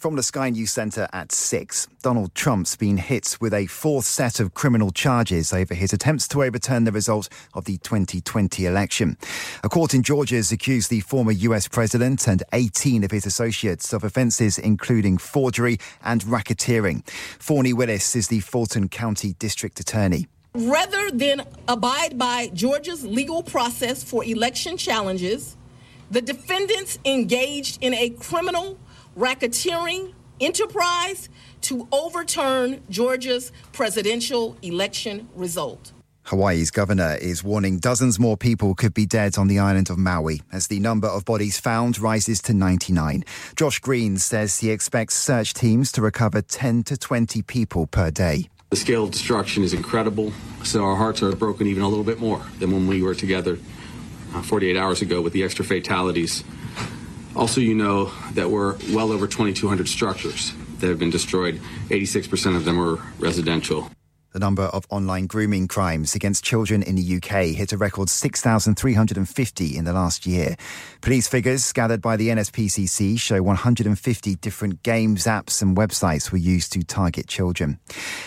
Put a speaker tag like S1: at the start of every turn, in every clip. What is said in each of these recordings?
S1: From the Sky News Centre at 6, Donald Trump's been hit with a fourth set of criminal charges over his attempts to overturn the result of the 2020 election. A court in Georgia has accused the former US president and 18 of his associates of offences including forgery and racketeering. Fani Willis is the Fulton County District Attorney.
S2: Rather than abide by Georgia's legal process for election challenges, the defendants engaged in a criminal racketeering enterprise to overturn Georgia's presidential election result.
S1: Hawaii's governor is warning dozens more people could be dead on the island of Maui as the number of bodies found rises to 99. Josh Green says he expects search teams to recover 10 to 20 people per day.
S3: The scale of destruction is incredible, so our hearts are broken even a little bit more than when we were together uh, 48 hours ago with the extra fatalities. Also, you know that we're well over 2,200 structures that have been destroyed. 86% of them are residential.
S1: The number of online grooming crimes against children in the UK hit a record 6,350 in the last year. Police figures gathered by the NSPCC show 150 different games, apps, and websites were used to target children.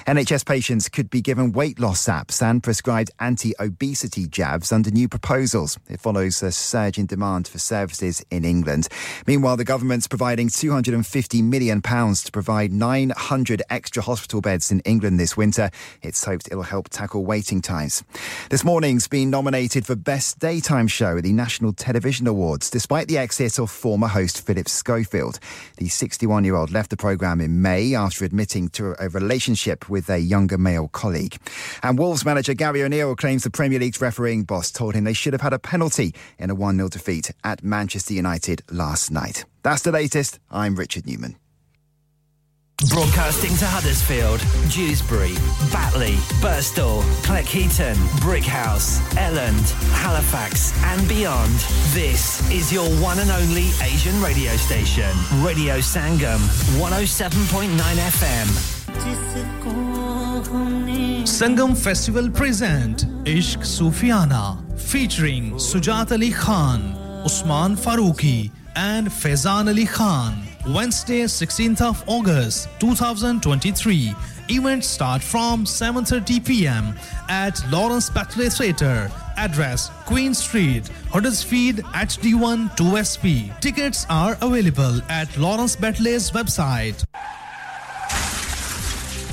S1: NHS patients could be given weight loss apps and prescribed anti obesity jabs under new proposals. It follows a surge in demand for services in England. Meanwhile, the government's providing £250 million to provide 900 extra hospital beds in England this winter. It's hoped it'll help tackle waiting times. This morning's been nominated for Best Daytime Show at the National Television Awards, despite the exit of former host Philip Schofield. The 61 year old left the programme in May after admitting to a relationship with a younger male colleague. And Wolves manager Gary O'Neill claims the Premier League's refereeing boss told him they should have had a penalty in a 1 0 defeat at Manchester United last night. That's the latest. I'm Richard Newman.
S4: Broadcasting to Huddersfield, Dewsbury, Batley, Burstall, Cleckheaton, Brickhouse, Elland, Halifax, and beyond. This is your one and only Asian radio station, Radio Sangam, 107.9 FM.
S5: Sangam Festival present Ishq Sufiana featuring Sujat Ali Khan, Usman Farooqi, and Faizan Ali Khan. Wednesday, 16th of August 2023. Events start from 7:30 p.m. at Lawrence Batley Theatre. Address Queen Street, Huddersfield HD1 2SP. Tickets are available at Lawrence Batley's website.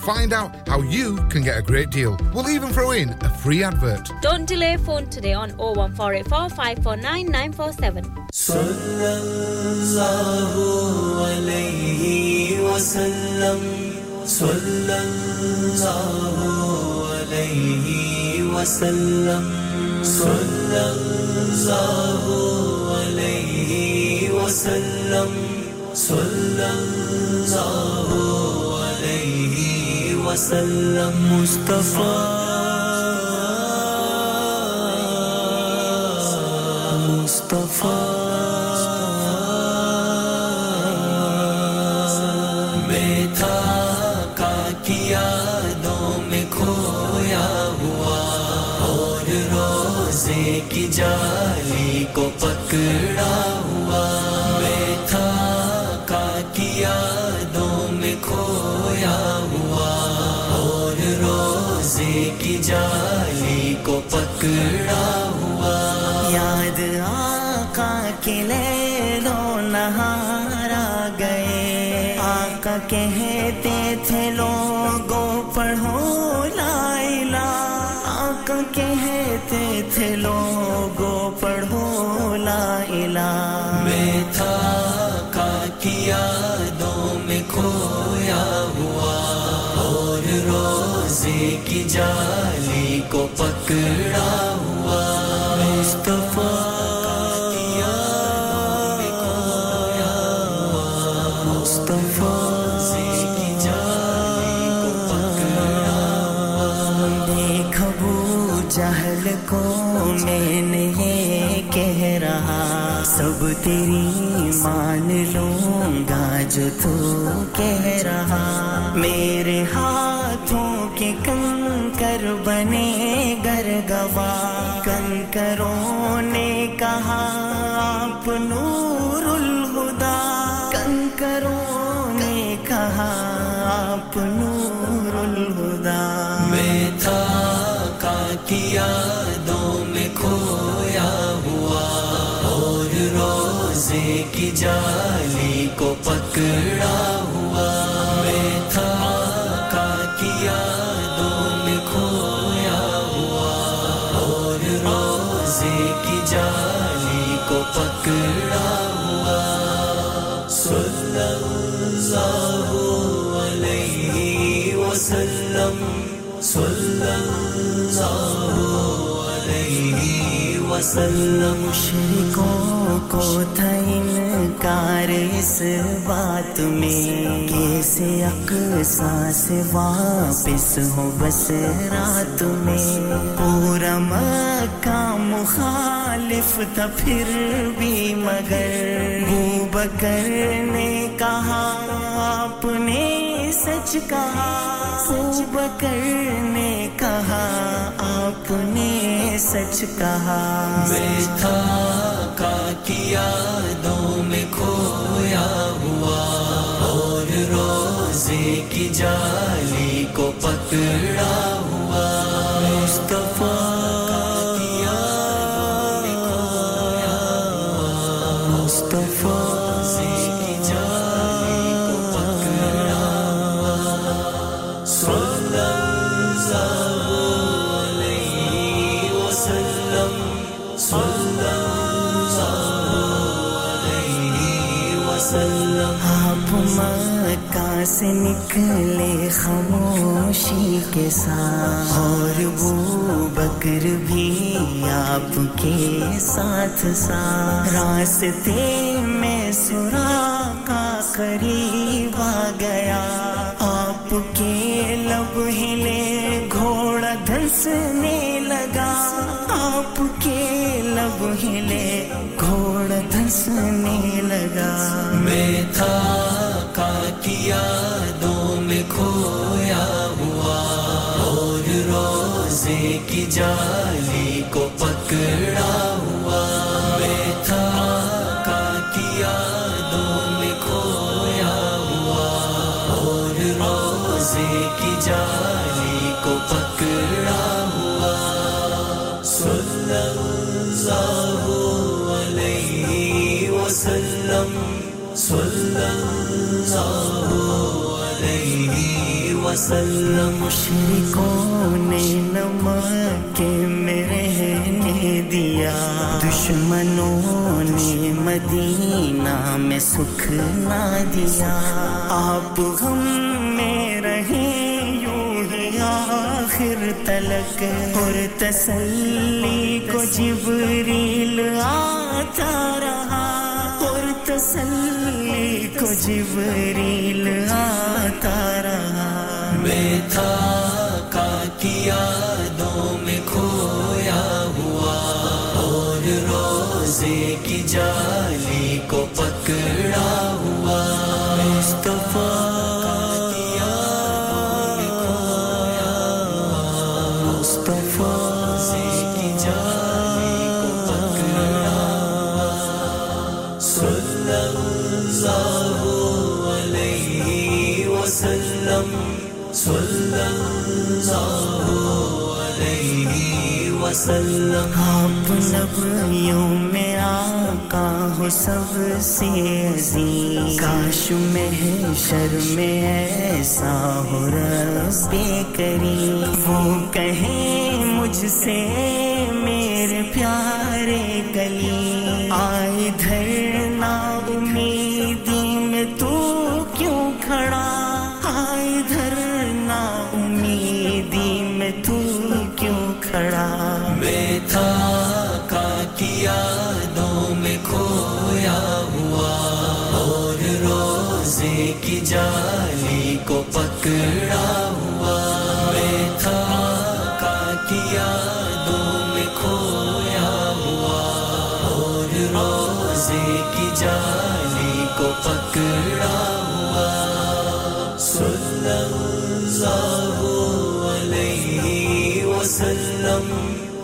S6: find out how you can get a great deal. We'll even throw in a free advert.
S7: Don't delay phone today on 01484 549 947.
S8: वसल्लम मुस्तफ़ा मुस्तफ़ा मैं था का किया में खोया हुआ और रोज़े की जाली को पकड़ा पकड़ा हुआ।
S9: याद आका के ले लो नहारा गए। आका कहते थे लोगों पढ़ो लाइला। आका कहते थे लोगों पढ़ो लाइला।
S8: मैं था का की यादों में खोया की जाली को पकड़ा हुआ मुस्तफ़ा में हुआ मुस्तफ़ा की जाली को पकड़ा
S9: अबू जहल को कह रहा सब तेरी मान लूँगा जो तू कह रहा मेरे मुशरिकों को था इनकार इस बात में कैसे अक्सा से वापिस हो बस रात में पूरा मक्का मुखालिफ था फिर भी मगर बकर ने कहा आपने सच कहा वो बकर ने कहा, आपने सच कहा।
S8: मैं था का की यादों में खोया हुआ। और रोज़े की जाली को पकड़ा
S9: से निकले खामोशी के साथ। और वो बकर भी आपके साथ साथ रास्ते में सुरा का करीब आ गया। आपके लब हिले घोड़ा धंसने लगा। आपके लब हिले घोड़ा धंसने लगा।
S8: मैं था जाली को पकड़ा हुआ मैं था का की यादों में खोया हुआ। और रोज़े की जाली को पकड़ा हुआ। सल्लल्लाहु अलैहि वसल्लम। सल्लल्लाहु अलैहि वसल्लम।
S9: मुशरिकों ने रहने दिया दुश्मनों ने मदीना में सुख ना दिया। आप हम में रहे यूँ ही आखिर तलक। और तसल्ली को जिबरील आता रहा। और तसल्ली को जिबरील आता रहा।
S8: मैं जाली को पकड़ा हुआ मुस्तफ़ा। मुस्तफ़ा। सल्लल्लाहु अलैहि वसल्लम। सल्लल्लाहु अलैहि वसल्लम।
S10: आका हो सबसे अजी काश में शर्म ऐसा हो रे करी वो कहे मुझसे मेरे प्यारे गली आए धर
S8: जाली को पकड़ा हुआ मैं था का यादों में खोया हुआ। और रोज़े की जाली को पकड़ा हुआ। सल्लल्लाहु अलैहि वसल्लम।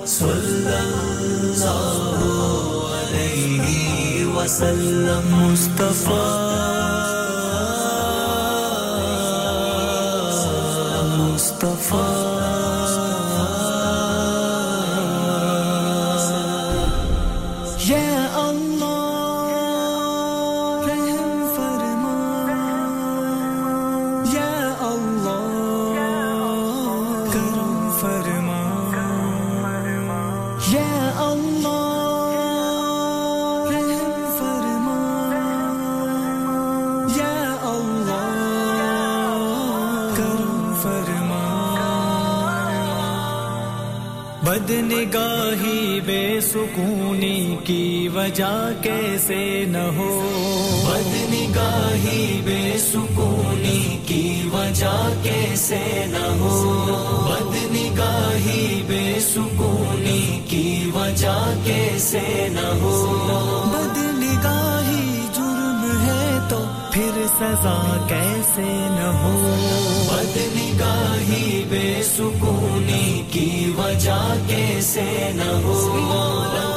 S8: सल्लल्लाहु मुस्तफ़ा मुस्तफ़ा
S10: या
S11: वजह कैसे न हो।
S8: बदनिगाही बेसुकूनी की वजह कैसे न हो। बदनिगाही बेसुकूनी की वजह कैसे न हो।
S10: बदनिगाही जुर्म है तो फिर सजा कैसे न हो।
S8: बदनिगाही बेसुकूनी की वजह कैसे न हो।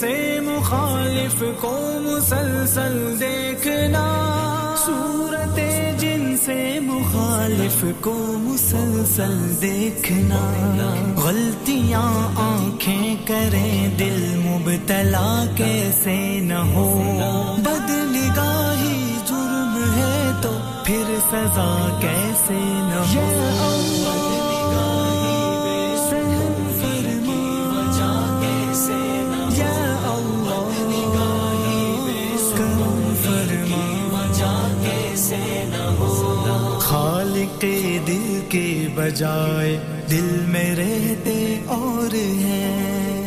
S11: जिनसे मुखालिफ को मुसलसल देखना।
S10: सूरत जिनसे मुखालिफ को मुसलसल देखना। गलतियाँ आँखें करें, दिल मुबतला कैसे न हो। बदनिगाही जुर्म है तो फिर सजा कैसे न हो। खालिक दिल के बजाय दिल में रहते और हैं।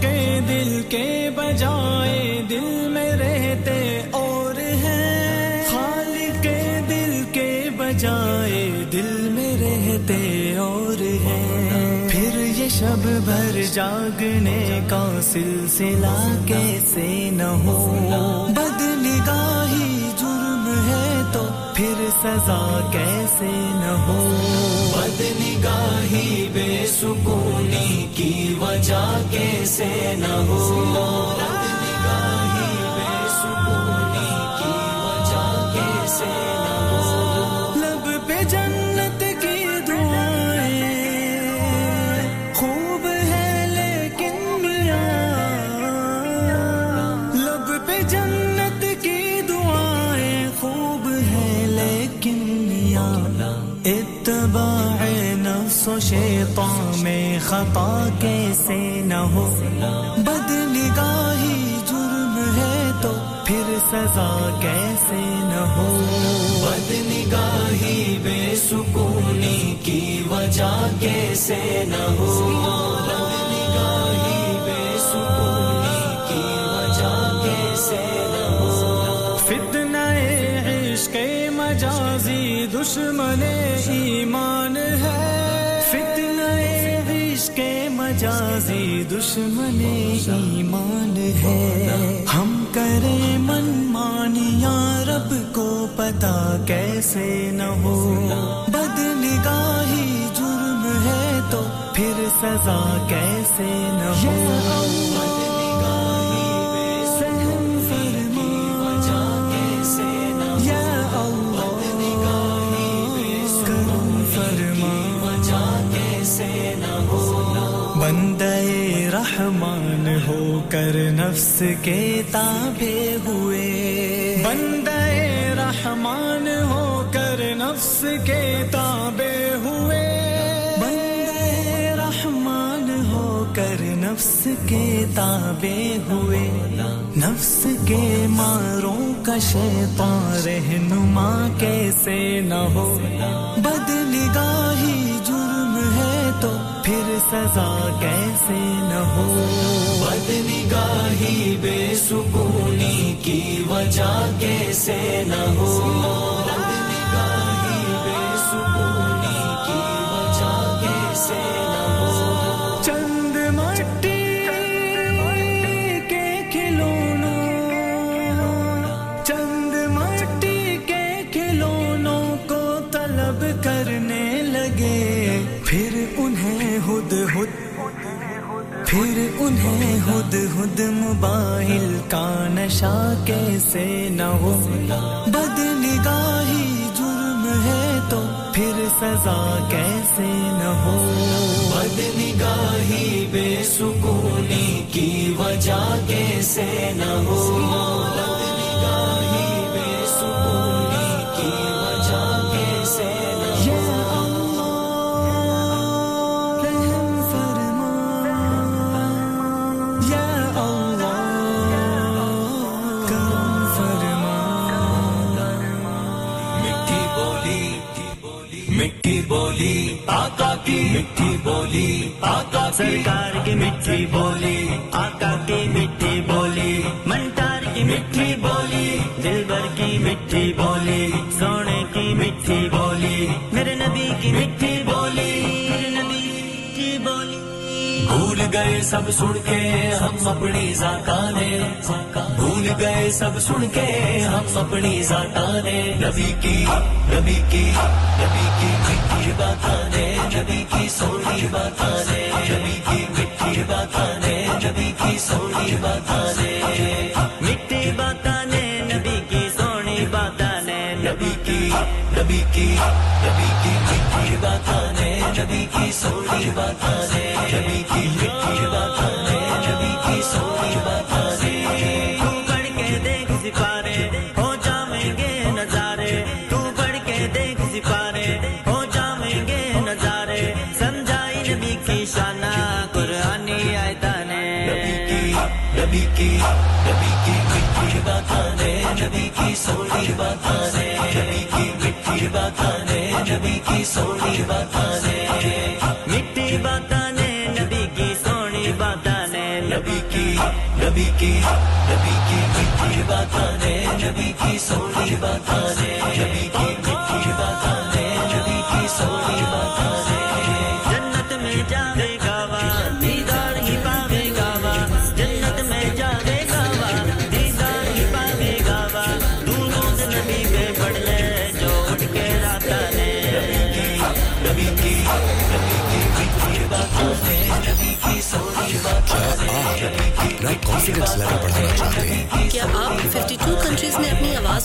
S10: के दिल के बजाय दिल में रहते और हैं। के दिल के बजाय दिल में रहते और हैं। फिर ये शब भर जागने का सिलसिला कैसे न हो। फिर सजा कैसे न हो?
S8: बदनिगाही, बेसुकूनी की वजह कैसे न हो? बदनिगाही, बेसुकूनी की वजह कैसे न हो?
S10: लब पे जन्नत नफ्स शैतान में खता कैसे न हो। बदनिगाही जुर्म है तो फिर सजा कैसे न हो।
S8: बदनिगाही बेसुकूनी की वजह कैसे न हो। बदनिगाही बेसुकूनी की वजह कैसे न हो।
S11: फितना इश्क मजाजी दुश्मन ईमान
S10: मजाजी दुश्मन ईमान है। हम करें मन मानिया रब को पता कैसे न हो। बदनिगाही जुर्म है तो फिर सजा कैसे न हो। होकर नफ्स के ताबे हुए। बंदे रहमान होकर नफ्स के ताबे हुए। बंदे रहमान होकर नफ्स के ताबे हुए। नफ्स के मारों का शैतान रहनुमा कैसे न हो। बदनिगाही सजा कैसे न हो।
S8: बदनिगाही बेसुकूनी की वजह कैसे न हो।
S10: फिर उन्हें हुद हुद मोबाइल का नशा कैसे न हो। बदनिगाही जुर्म है तो फिर सजा कैसे न हो।
S8: बदनिगाही बेसुकूनी की वजह कैसे न हो। मिट्टी बोली आका की मिट्टी बोली आका
S6: सरकार की मिट्टी बोली आका की मिठी
S8: गए सब सुन के हम अपनी जाकाने भूल गए सब सुन के हम अपनी जाकाने नबी की नबी की नबी की मिठी बाताने नबी की सोनी बाताने नबी की मिठी बाताने नबी की सोनी बाताने
S6: नबी की सोनी बाताने
S8: कभी की मिठी बाताने कभी की सोनी बाताने की सोनी बताने,
S6: नबी की
S8: मिठी बताने नबी की सोनी बताने
S6: मिट्टी बताने नबी की सोनी बताने,
S8: नबी की नबी की नबी की मिठी बताने, नबी की सोनी बताने नबी की मिठी बाताने।
S12: अपना कॉन्फिडेंस लेवल बढ़ाना चाहते हैं।
S13: क्या आप 52 कंट्रीज़ में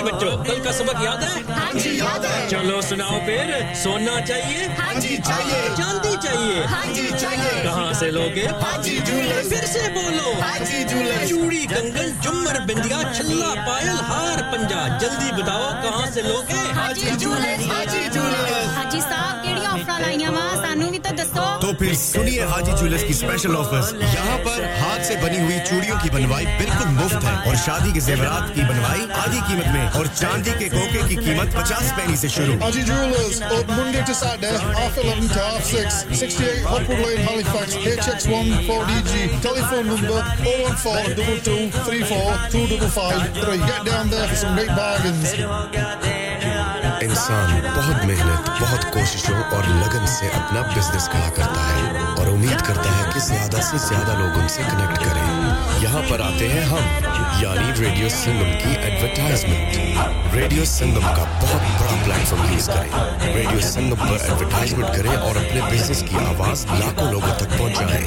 S14: हाँ भाई बच्चों कल का सबक याद है?
S15: हाँ जी याद है।
S14: चलो सुनाओ फिर सोना चाहिए?
S15: हाँ जी चाहिए।
S14: चांदी चाहिए?
S15: हाँ जी चाहिए।
S14: कहाँ से लोगे?
S15: हाजी जूलर्स
S14: फिर से बोलो।
S15: हाजी जूलर्स
S14: चूड़ी कंगन झुमर बिंदिया छल्ला पायल हार पंजा। जल्दी बताओ कहाँ से लोगे?
S15: हाजी जूलर्स हाजी जूलर्स
S16: हाजी साहब केड़ी ऑफ़र आईया वा? सानू भी तो
S12: फिर सुनिए हाजी ज्वेलर्स की स्पेशल ऑफर्स यहाँ पर हाथ से बनी हुई चूड़ियों की बनवाई बिल्कुल मुफ़्त है और शादी के जेवरात की बनवाई आधी कीमत में और चांदी के कोके की कीमत पचास पैनी ऐसी शुरू।
S17: Haji jewellers Monday to Saturday half eleven to half six sixty eight Hopwood lane Halifax
S6: telephone number O one four double two three four two double five three get down there for some
S12: इंसान बहुत मेहनत, बहुत कोशिशों और लगन से अपना business खड़ा करता है और उम्मीद करता है कि ज़्यादा से ज़्यादा लोग उनसे कनेक्ट करें। यहाँ पर आते हैं हम। यानी रेडियो संगम की एडवर्टाइजमेंट रेडियो संगम का बहुत बड़ा प्लेटफॉर्म यूज़ करें। रेडियो संगम पर एडवर्टाइजमेंट करें और अपने बिज़नेस की आवाज़ लाखों लोगों तक पहुंचाएँ।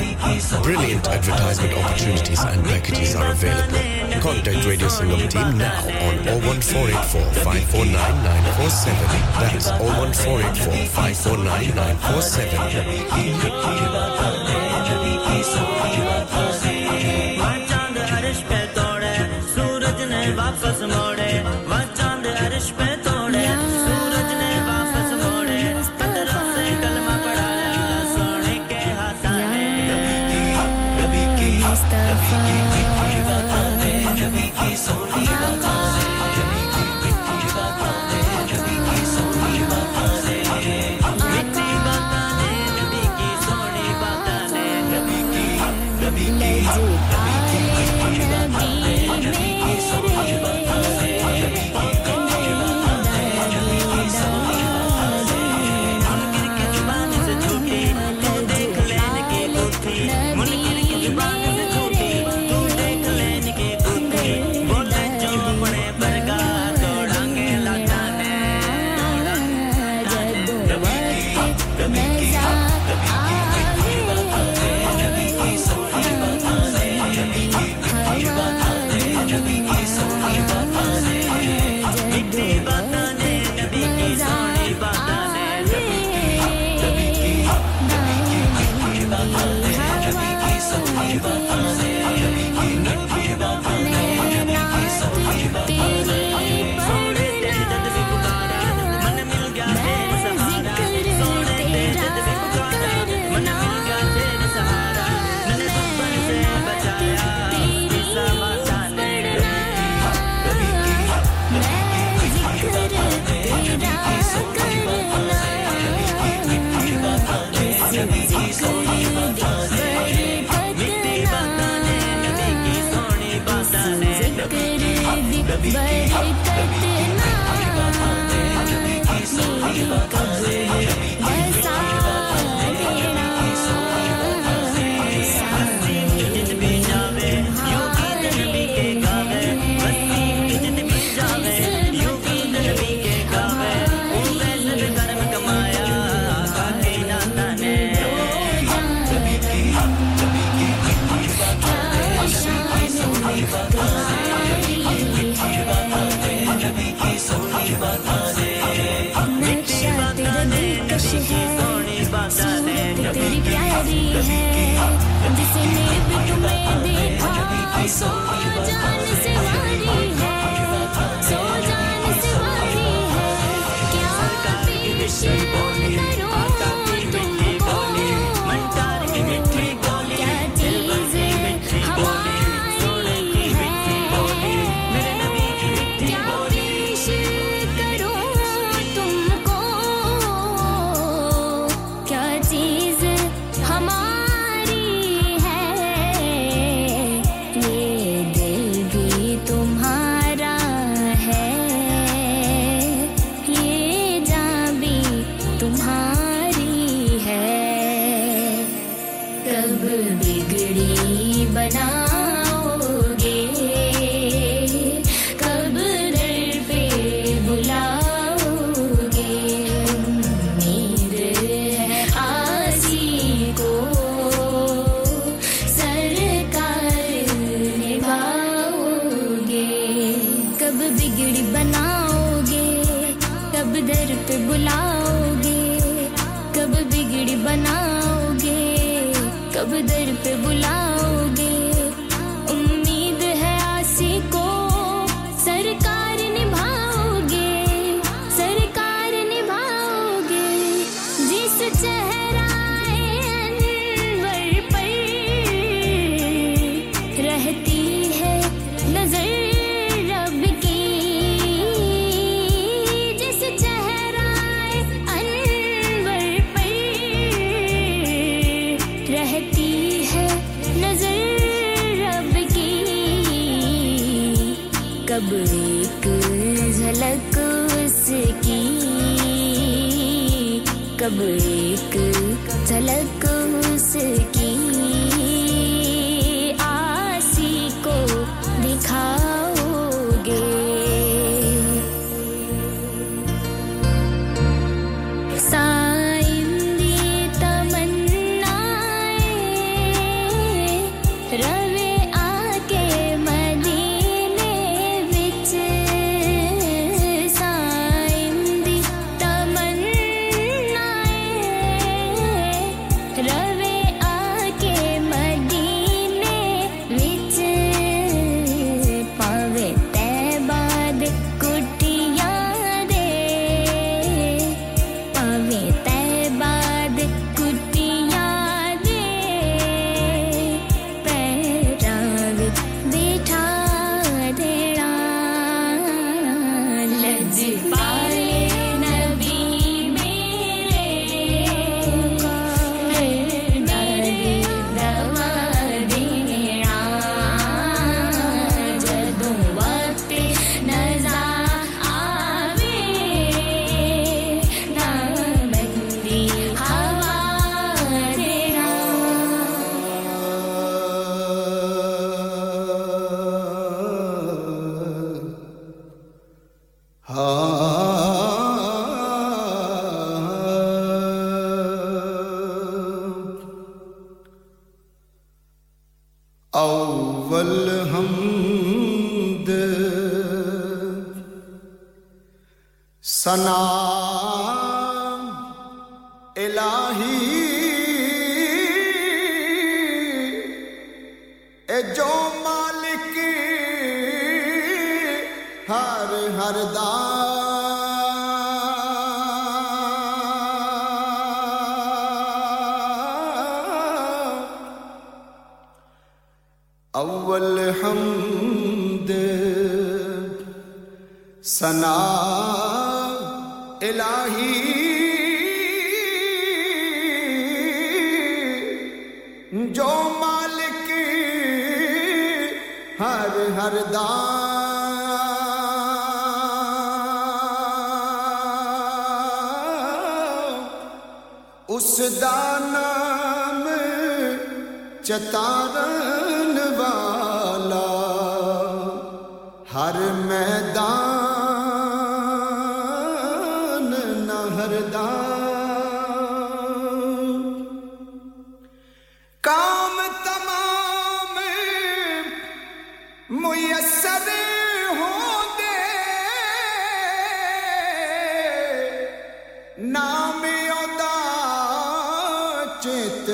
S18: Brilliant advertisement opportunities and packages are available contact radio Sangam team now on 01484549947 that is 01484549947 Stay boy. बुलाओगे कब बिगड़ी बनाओगे कब दर पे
S19: बुला kabul ku talak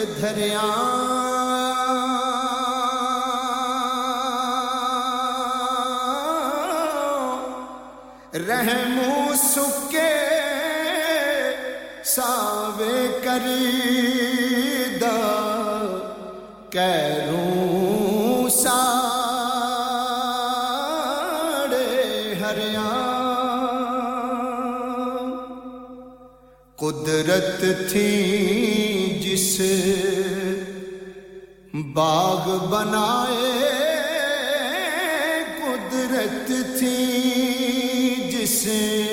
S19: धरिया। रहमो सुके सावे करीदा कैरू साड़े हरिया। कुदरत थी से बाग बनाए कुदरत थी जिसे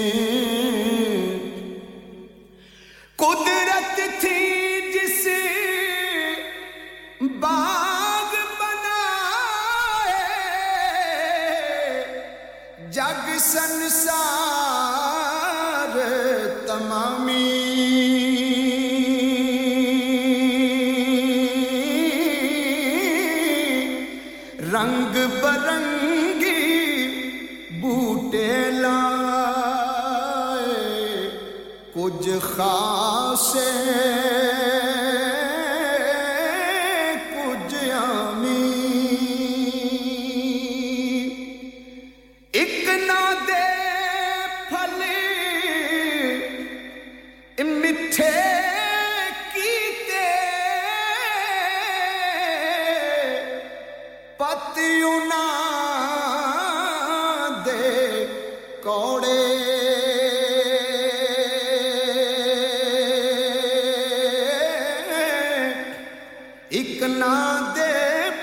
S19: said.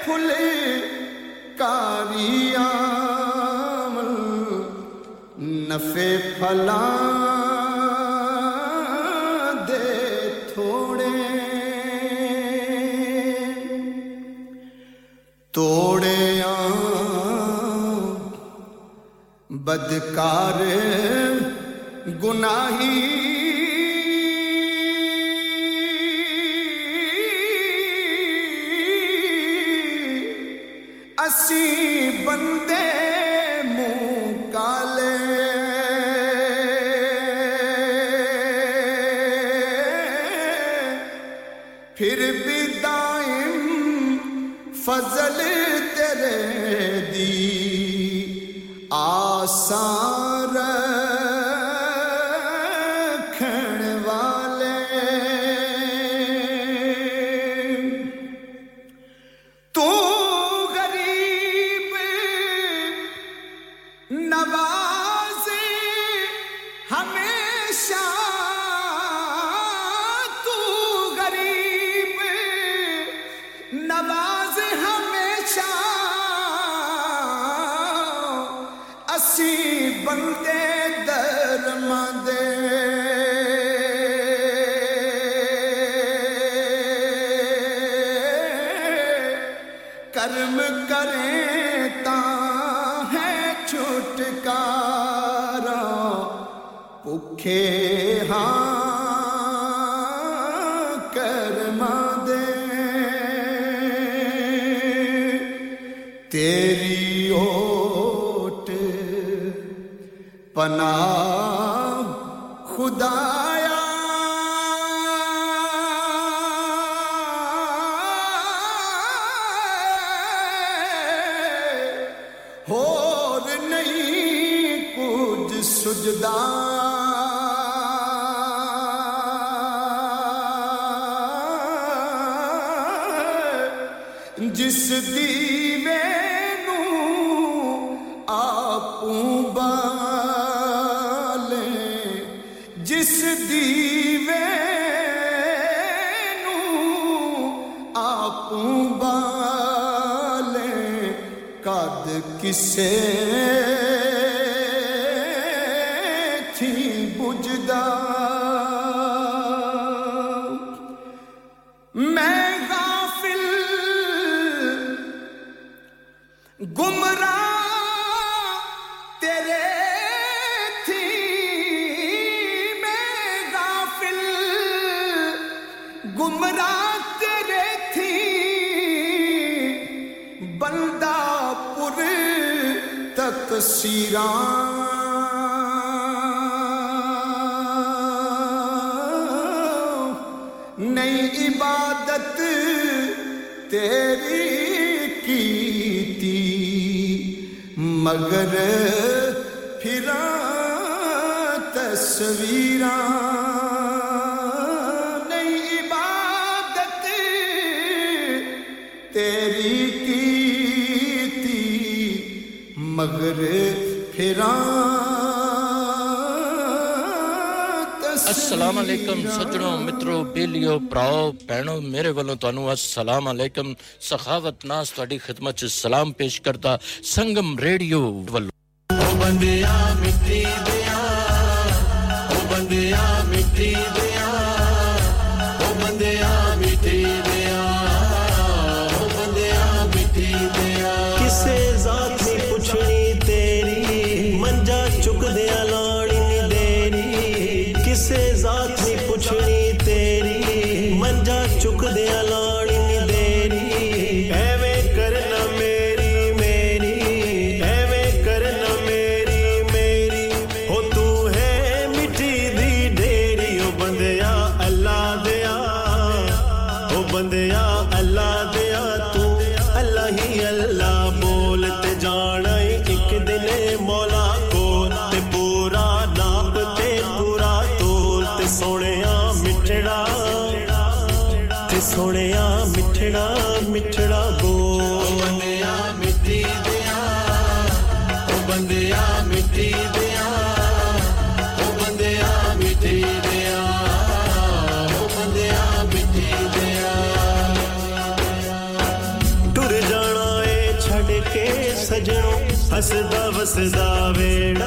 S19: फुले कारिया नफे फला दे थोड़े। तोड़े बदकार गुनाही खुदाया। होर नहीं कुछ सुजदा esquecer. मगर
S20: अस्सलाम वालेकुम सज्जनों मित्रों बेलियो भराओ भैनों मेरे वालों ਤੁਹਾਨੂੰ अस्सलाम वालेकुम ਸਖਾਵਤ ਨਾਸ ਤੁਹਾਡੀ ਖidmat ਚ ਸਲਾਮ ਪੇਸ਼ ਕਰਦਾ ਸੰਗਮ ਰੇਡੀਓ ਵੱਲੋਂ
S21: ਬੰਦਿਆ ਮਿੱਟੀ ಬಸದ ವೇಡ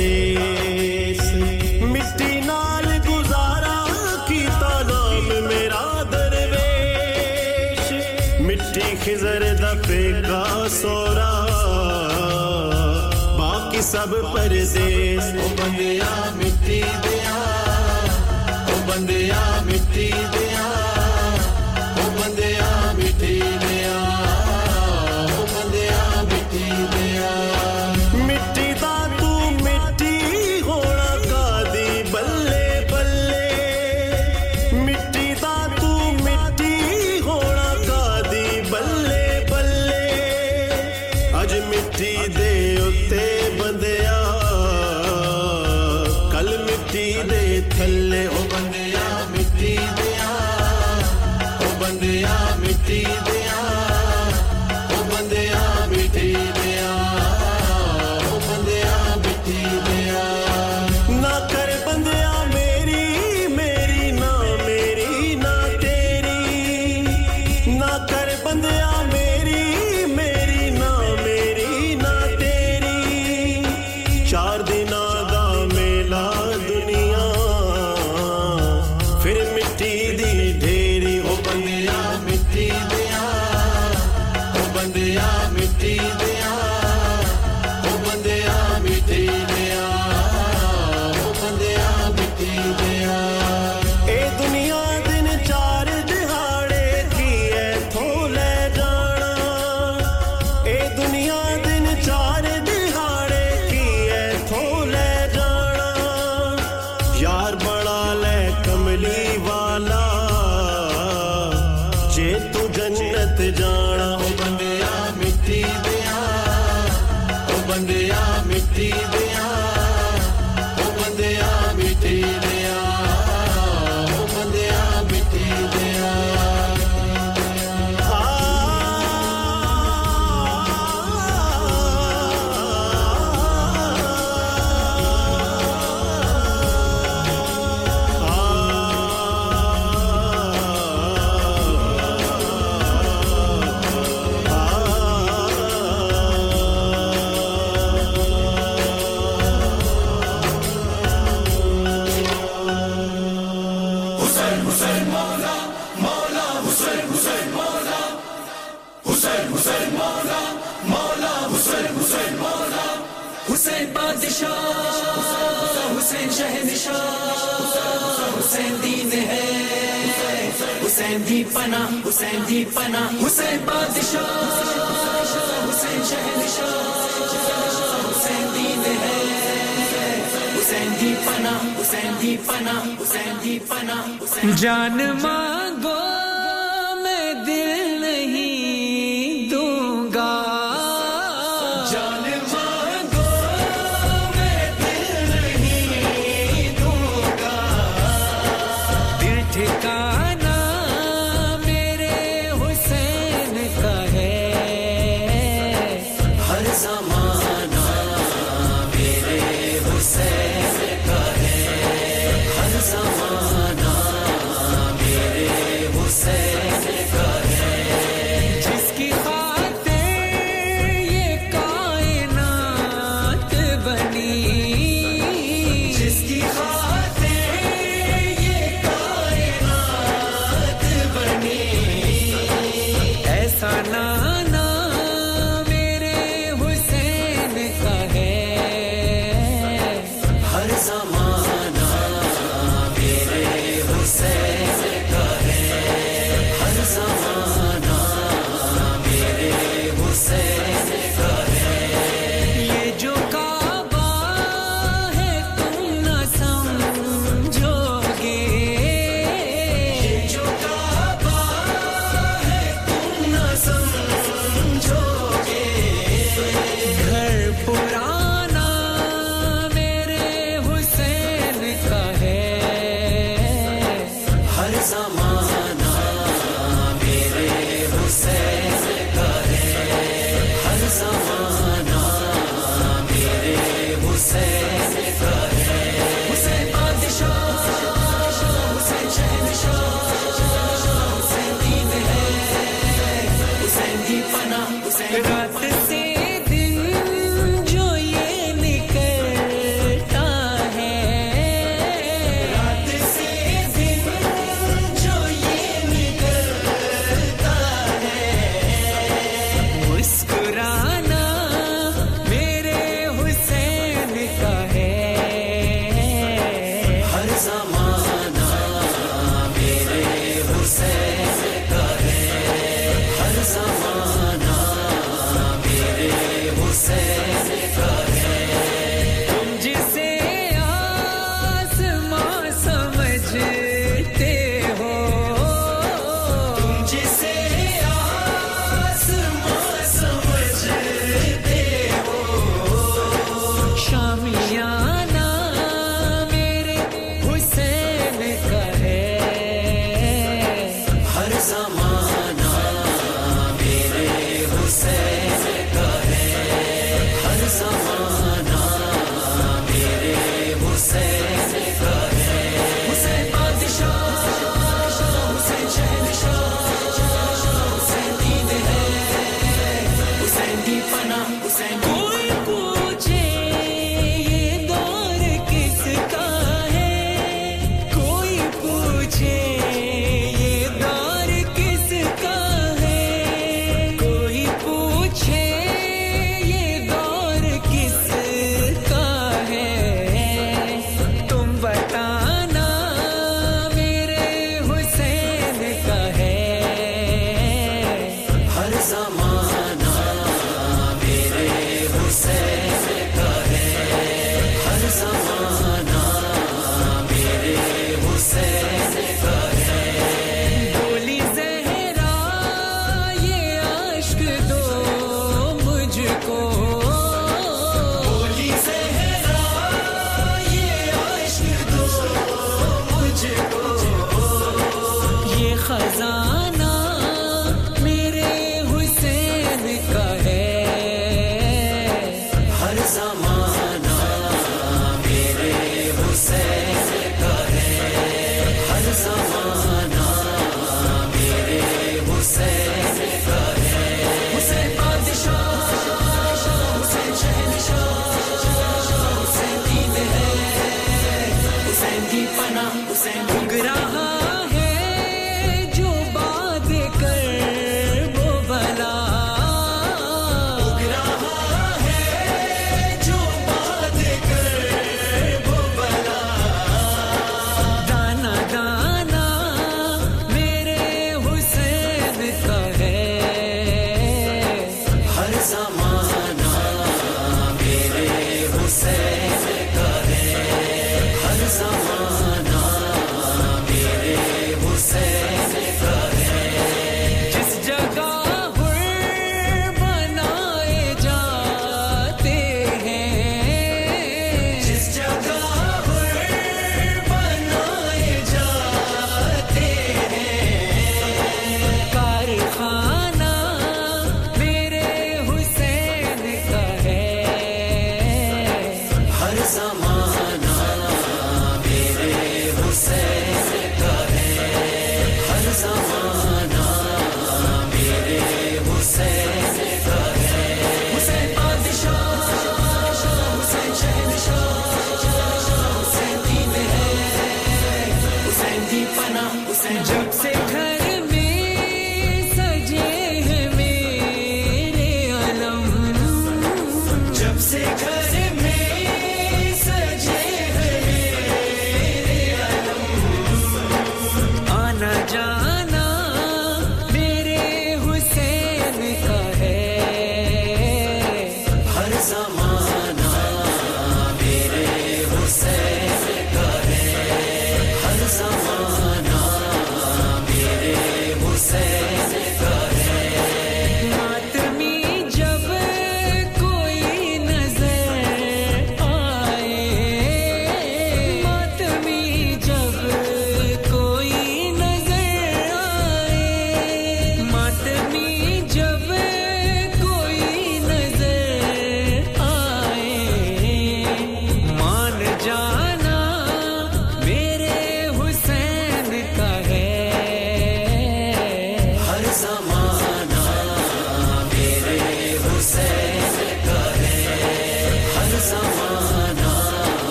S21: परदेस मिट्टी नाल गुजारा कीता नाम मेरा दरवेश। मिट्टी खिजर दा पेका सोरा। बाकी सब परदेस ओ जन्नत जाना ओ बंदिया मिट्टी दिया ओ बंदिया मिट्टी दिया। पना
S8: हुसैन ही पना हुसैन बादशाह, हुसैन शहनशाह, हुसैन दीन है, हुसैन ही पना हुसैन ही पना हुसैन ही पना
S9: जान मांगो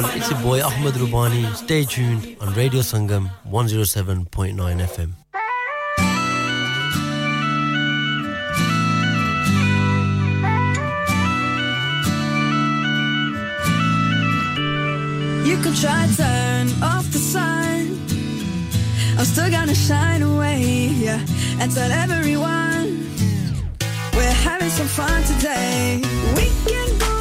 S22: it's your boy Ahmed Rubani. Stay tuned on Radio Sangam 107.9 FM.
S23: You can try turn off the sun. I'm still gonna shine away, yeah, and tell everyone we're having some fun today. We can go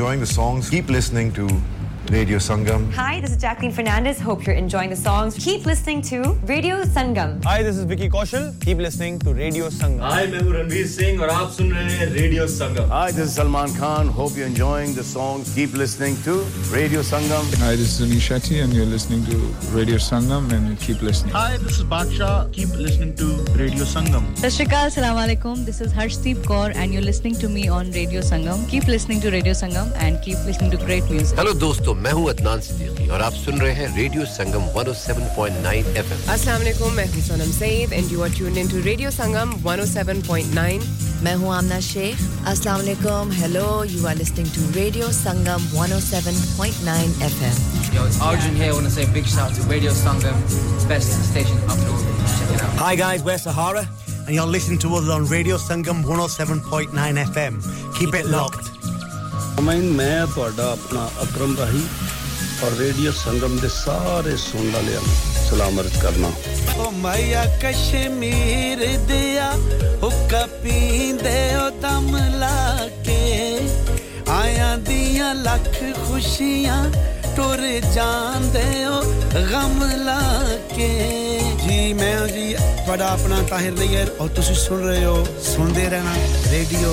S24: enjoying the songs, keep listening to Radio Sangam.
S25: Hi, this is Jacqueline Fernandez. Hope you're enjoying the songs. Keep listening to Radio Sangam.
S26: Hi, this is Vicky Kaushal. Keep listening to Radio Sangam.
S27: Hi, I'm Ranveer Singh and you're listening Radio Sangam.
S28: Hi, this is Salman Khan. Hope you're enjoying the songs. Keep listening to Radio Sangam.
S29: Hi, this is Sunil Shetty, and you're listening to Radio Sangam, and keep listening.
S30: Hi, this is Baksha. Keep listening to Radio Sangam.
S31: Sat Shri Akal, Assalamu alaikum. This is Harshdeep Kaur and you're listening to me on Radio Sangam. Keep listening to Radio Sangam and keep listening to great music.
S32: Hello दोस्तों मैं हूं अदनान सिद्दीकी और आप सुन रहे हैं radio Sangam 107.9 FM
S33: Assalamu alaikum, मैं हूं Sonam Saeed and you are tuned into Radio Sangam 107.9
S25: मैं हूं आमना शेख अस्सलाम वालेकुम hello you are listening to radio Sangam 107.9 FM
S34: Yo, it's Arjun here. I want to say a big shout out to Radio Sangam, best station up north. Check it out.
S35: Hi guys, we're Sahara, and you're listening to us on Radio Sangam 107.9 FM. Keep it locked.
S36: ਮੈਂ ਮੈਂ ਤੁਹਾਡਾ ਆਪਣਾ ਅਕਰਮ ਰਾਹੀ ਔਰ radio ਸੰਗਮ ਦੇ ਸਾਰੇ ਸੁਣਨ ਵਾਲਿਆਂ ਨੂੰ सलाम
S37: अर्ज़ करना। ओ मैया कश्मीर दिया हुक्का पींदे ओ दम लाके। आया दिया लख खुशियाँ टुर जान दे ओ गम लाके। जी मैं जी बड़ा अपना ताहिर लैयर और तुसी सुन रहे हो सुनते रहना radio.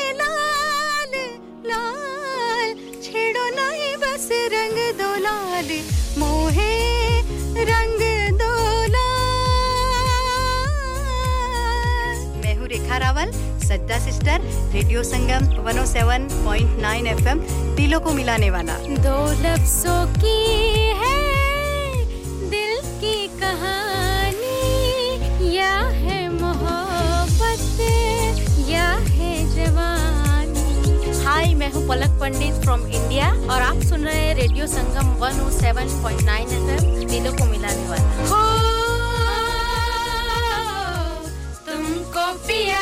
S38: नहीं रंग दो लाल, मोहे रंग दो मैं हूँ रेखा रावल सज्जा सिस्टर, रेडियो संगम 107.9 एफएम, दिलों को मिलाने वाला।
S7: दो लफ्जों की
S39: मैं हूँ पलक पंडित फ्रॉम इंडिया और आप सुन रहे हैं रेडियो संगम 107.9 एफएम दिलों को मिलाने वाला।
S7: हो, तुमको पिया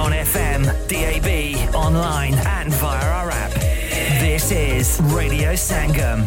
S4: On FM, DAB, online, and via our app. This is Radio Sangam.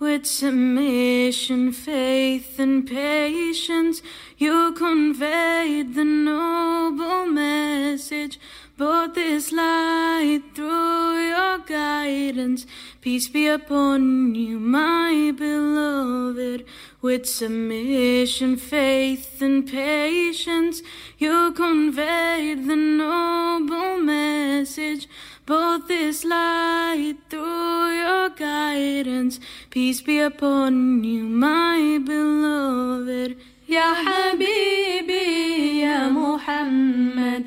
S38: With submission, faith, and patience, you conveyed the noble message. Brought this light through your guidance Peace be upon you, my beloved With submission, faith and patience You conveyed the noble message both this light through your guidance. Peace be upon you, my beloved. Ya Habibi, Ya Muhammad,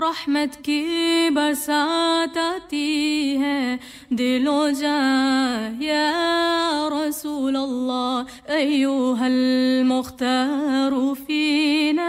S38: रहमत की बरसात आती है दिलो जा या रसूल अल्लाह अय्युहल Mukhtar फीना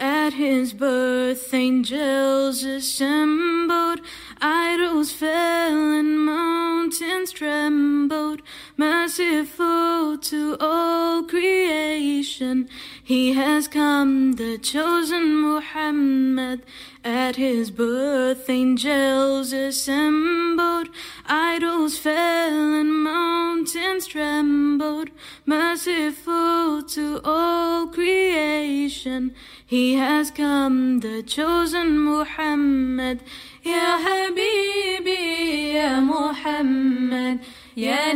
S38: At his birth, angels assembled, idols fell and mountains trembled. Merciful to all creation, he has come, the chosen Muhammad. At his birth, angels assembled, idols fell and mountains trembled. Merciful to all creation, he has come, the chosen Muhammad. Ya Habibi, Ya Muhammad, Ya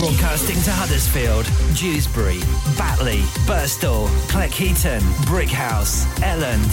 S4: Broadcasting to Huddersfield, Dewsbury, Batley, Burstall, Cleckheaton, Brickhouse, Elland